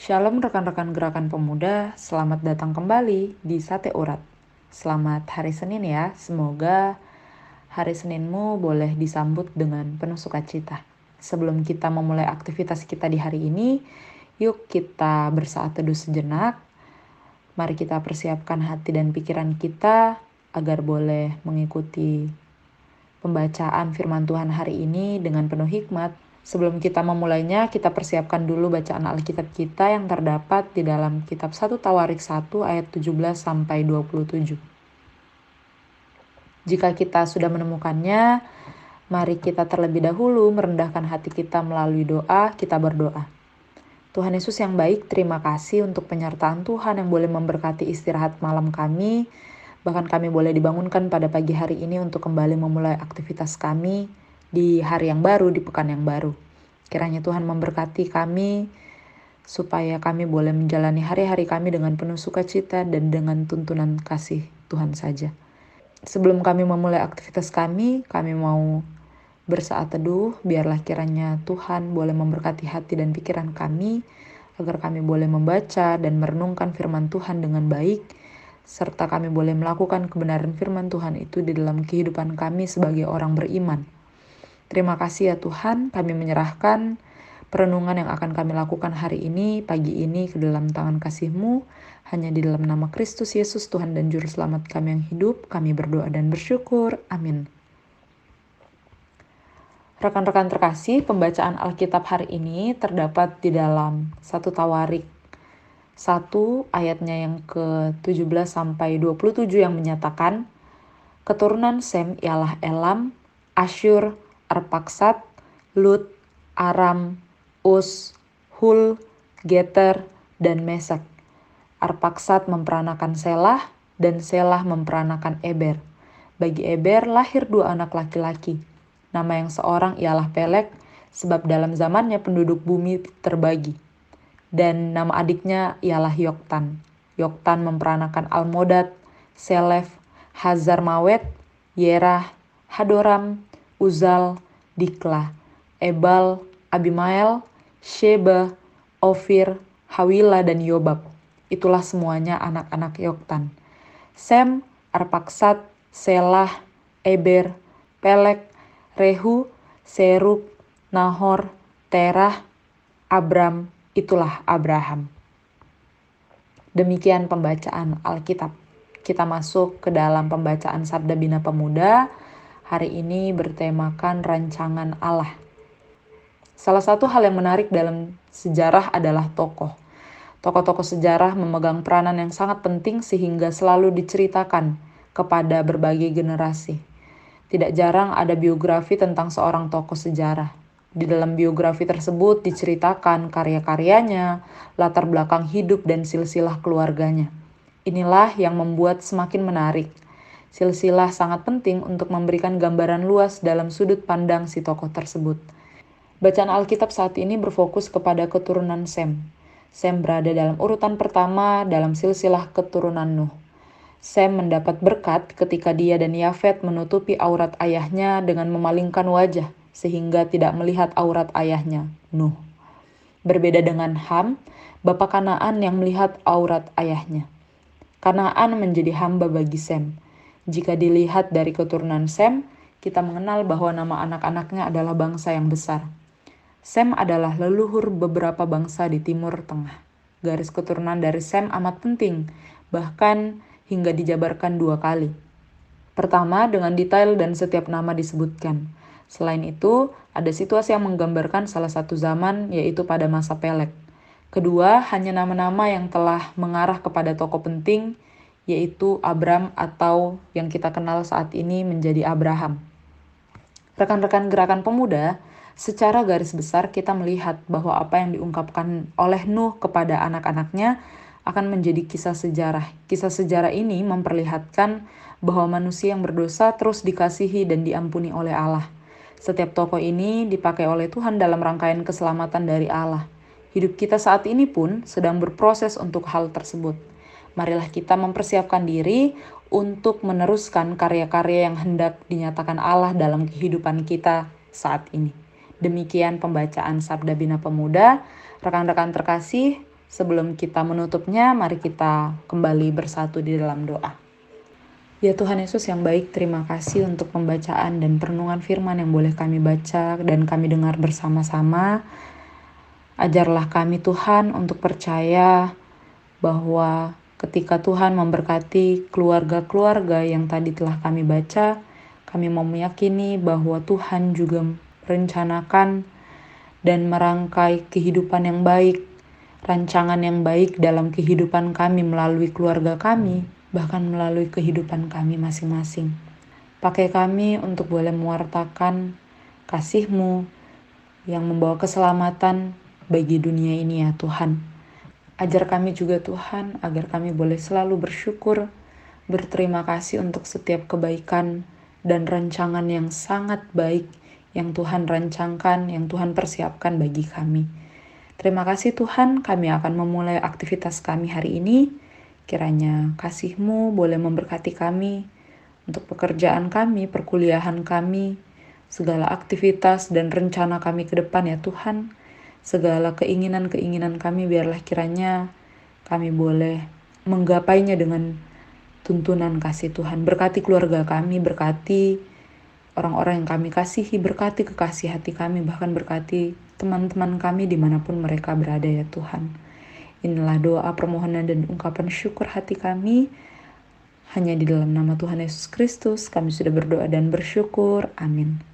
Shalom rekan-rekan gerakan pemuda, selamat datang kembali di Sate Urat. Selamat hari Senin ya, semoga hari Seninmu boleh disambut dengan penuh sukacita. Sebelum kita memulai aktivitas kita di hari ini, yuk kita bersaat teduh sejenak. Mari kita persiapkan hati dan pikiran kita agar boleh mengikuti pembacaan firman Tuhan hari ini dengan penuh hikmat Sebelum kita memulainya, kita persiapkan dulu bacaan Alkitab kita yang terdapat di dalam kitab 1 Tawarik 1 ayat 17 sampai 27. Jika kita sudah menemukannya, mari kita terlebih dahulu merendahkan hati kita melalui doa, kita berdoa. Tuhan Yesus yang baik, terima kasih untuk penyertaan Tuhan yang boleh memberkati istirahat malam kami. Bahkan kami boleh dibangunkan pada pagi hari ini untuk kembali memulai aktivitas kami di hari yang baru, di pekan yang baru. Kiranya Tuhan memberkati kami supaya kami boleh menjalani hari-hari kami dengan penuh sukacita dan dengan tuntunan kasih Tuhan saja. Sebelum kami memulai aktivitas kami, kami mau bersaat teduh, biarlah kiranya Tuhan boleh memberkati hati dan pikiran kami, agar kami boleh membaca dan merenungkan firman Tuhan dengan baik, serta kami boleh melakukan kebenaran firman Tuhan itu di dalam kehidupan kami sebagai orang beriman. Terima kasih ya Tuhan, kami menyerahkan perenungan yang akan kami lakukan hari ini, pagi ini ke dalam tangan kasih-Mu. Hanya di dalam nama Kristus Yesus Tuhan dan Juru Selamat kami yang hidup, kami berdoa dan bersyukur. Amin. Rekan-rekan terkasih, pembacaan Alkitab hari ini terdapat di dalam satu Tawarik 1 ayatnya yang ke-17 sampai 27 yang menyatakan keturunan Sem ialah Elam, Asyur, Arpaksat, Lut, Aram, Us, Hul, Geter, dan Mesek. Arpaksat memperanakan Selah, dan Selah memperanakan Eber. Bagi Eber lahir dua anak laki-laki. Nama yang seorang ialah Pelek, sebab dalam zamannya penduduk bumi terbagi. Dan nama adiknya ialah Yoktan. Yoktan memperanakan Almodad, Selef, Hazar Mawet, Yerah, Hadoram, Uzal, Dikla, Ebal, Abimael, Sheba, Ofir, Hawila, dan Yobab. Itulah semuanya anak-anak Yoktan. Sem, Arpaksat, Selah, Eber, Pelek, Rehu, Seruk, Nahor, Terah, Abram, itulah Abraham. Demikian pembacaan Alkitab. Kita masuk ke dalam pembacaan Sabda Bina Pemuda hari ini bertemakan rancangan Allah. Salah satu hal yang menarik dalam sejarah adalah tokoh. Tokoh-tokoh sejarah memegang peranan yang sangat penting sehingga selalu diceritakan kepada berbagai generasi. Tidak jarang ada biografi tentang seorang tokoh sejarah. Di dalam biografi tersebut diceritakan karya-karyanya, latar belakang hidup, dan silsilah keluarganya. Inilah yang membuat semakin menarik Silsilah sangat penting untuk memberikan gambaran luas dalam sudut pandang si tokoh tersebut. Bacaan Alkitab saat ini berfokus kepada keturunan Sem. Sem berada dalam urutan pertama dalam silsilah keturunan Nuh. Sem mendapat berkat ketika dia dan Yafet menutupi aurat ayahnya dengan memalingkan wajah sehingga tidak melihat aurat ayahnya, Nuh. Berbeda dengan Ham, bapak Kanaan yang melihat aurat ayahnya. Kanaan menjadi hamba bagi Sem jika dilihat dari keturunan Sem, kita mengenal bahwa nama anak-anaknya adalah bangsa yang besar. Sem adalah leluhur beberapa bangsa di Timur Tengah. Garis keturunan dari Sem amat penting, bahkan hingga dijabarkan dua kali. Pertama, dengan detail dan setiap nama disebutkan. Selain itu, ada situasi yang menggambarkan salah satu zaman, yaitu pada masa Pelek. Kedua, hanya nama-nama yang telah mengarah kepada tokoh penting, yaitu Abram atau yang kita kenal saat ini menjadi Abraham. Rekan-rekan gerakan pemuda, secara garis besar kita melihat bahwa apa yang diungkapkan oleh Nuh kepada anak-anaknya akan menjadi kisah sejarah. Kisah sejarah ini memperlihatkan bahwa manusia yang berdosa terus dikasihi dan diampuni oleh Allah. Setiap tokoh ini dipakai oleh Tuhan dalam rangkaian keselamatan dari Allah. Hidup kita saat ini pun sedang berproses untuk hal tersebut. Marilah kita mempersiapkan diri untuk meneruskan karya-karya yang hendak dinyatakan Allah dalam kehidupan kita saat ini. Demikian pembacaan Sabda Bina Pemuda. Rekan-rekan terkasih, Sebelum kita menutupnya, mari kita kembali bersatu di dalam doa. Ya Tuhan Yesus yang baik, terima kasih untuk pembacaan dan perenungan firman yang boleh kami baca dan kami dengar bersama-sama. Ajarlah kami Tuhan untuk percaya bahwa ketika Tuhan memberkati keluarga-keluarga yang tadi telah kami baca, kami mau meyakini bahwa Tuhan juga merencanakan dan merangkai kehidupan yang baik rancangan yang baik dalam kehidupan kami melalui keluarga kami, bahkan melalui kehidupan kami masing-masing. Pakai kami untuk boleh mewartakan kasih-Mu yang membawa keselamatan bagi dunia ini ya Tuhan. Ajar kami juga Tuhan agar kami boleh selalu bersyukur, berterima kasih untuk setiap kebaikan dan rancangan yang sangat baik yang Tuhan rancangkan, yang Tuhan persiapkan bagi kami. Terima kasih Tuhan, kami akan memulai aktivitas kami hari ini. Kiranya kasih-Mu boleh memberkati kami untuk pekerjaan kami, perkuliahan kami, segala aktivitas dan rencana kami ke depan ya Tuhan. Segala keinginan-keinginan kami biarlah kiranya kami boleh menggapainya dengan tuntunan kasih Tuhan. Berkati keluarga kami, berkati orang-orang yang kami kasihi, berkati kekasih hati kami, bahkan berkati teman-teman kami di mana pun mereka berada ya Tuhan. Inilah doa permohonan dan ungkapan syukur hati kami. Hanya di dalam nama Tuhan Yesus Kristus kami sudah berdoa dan bersyukur. Amin.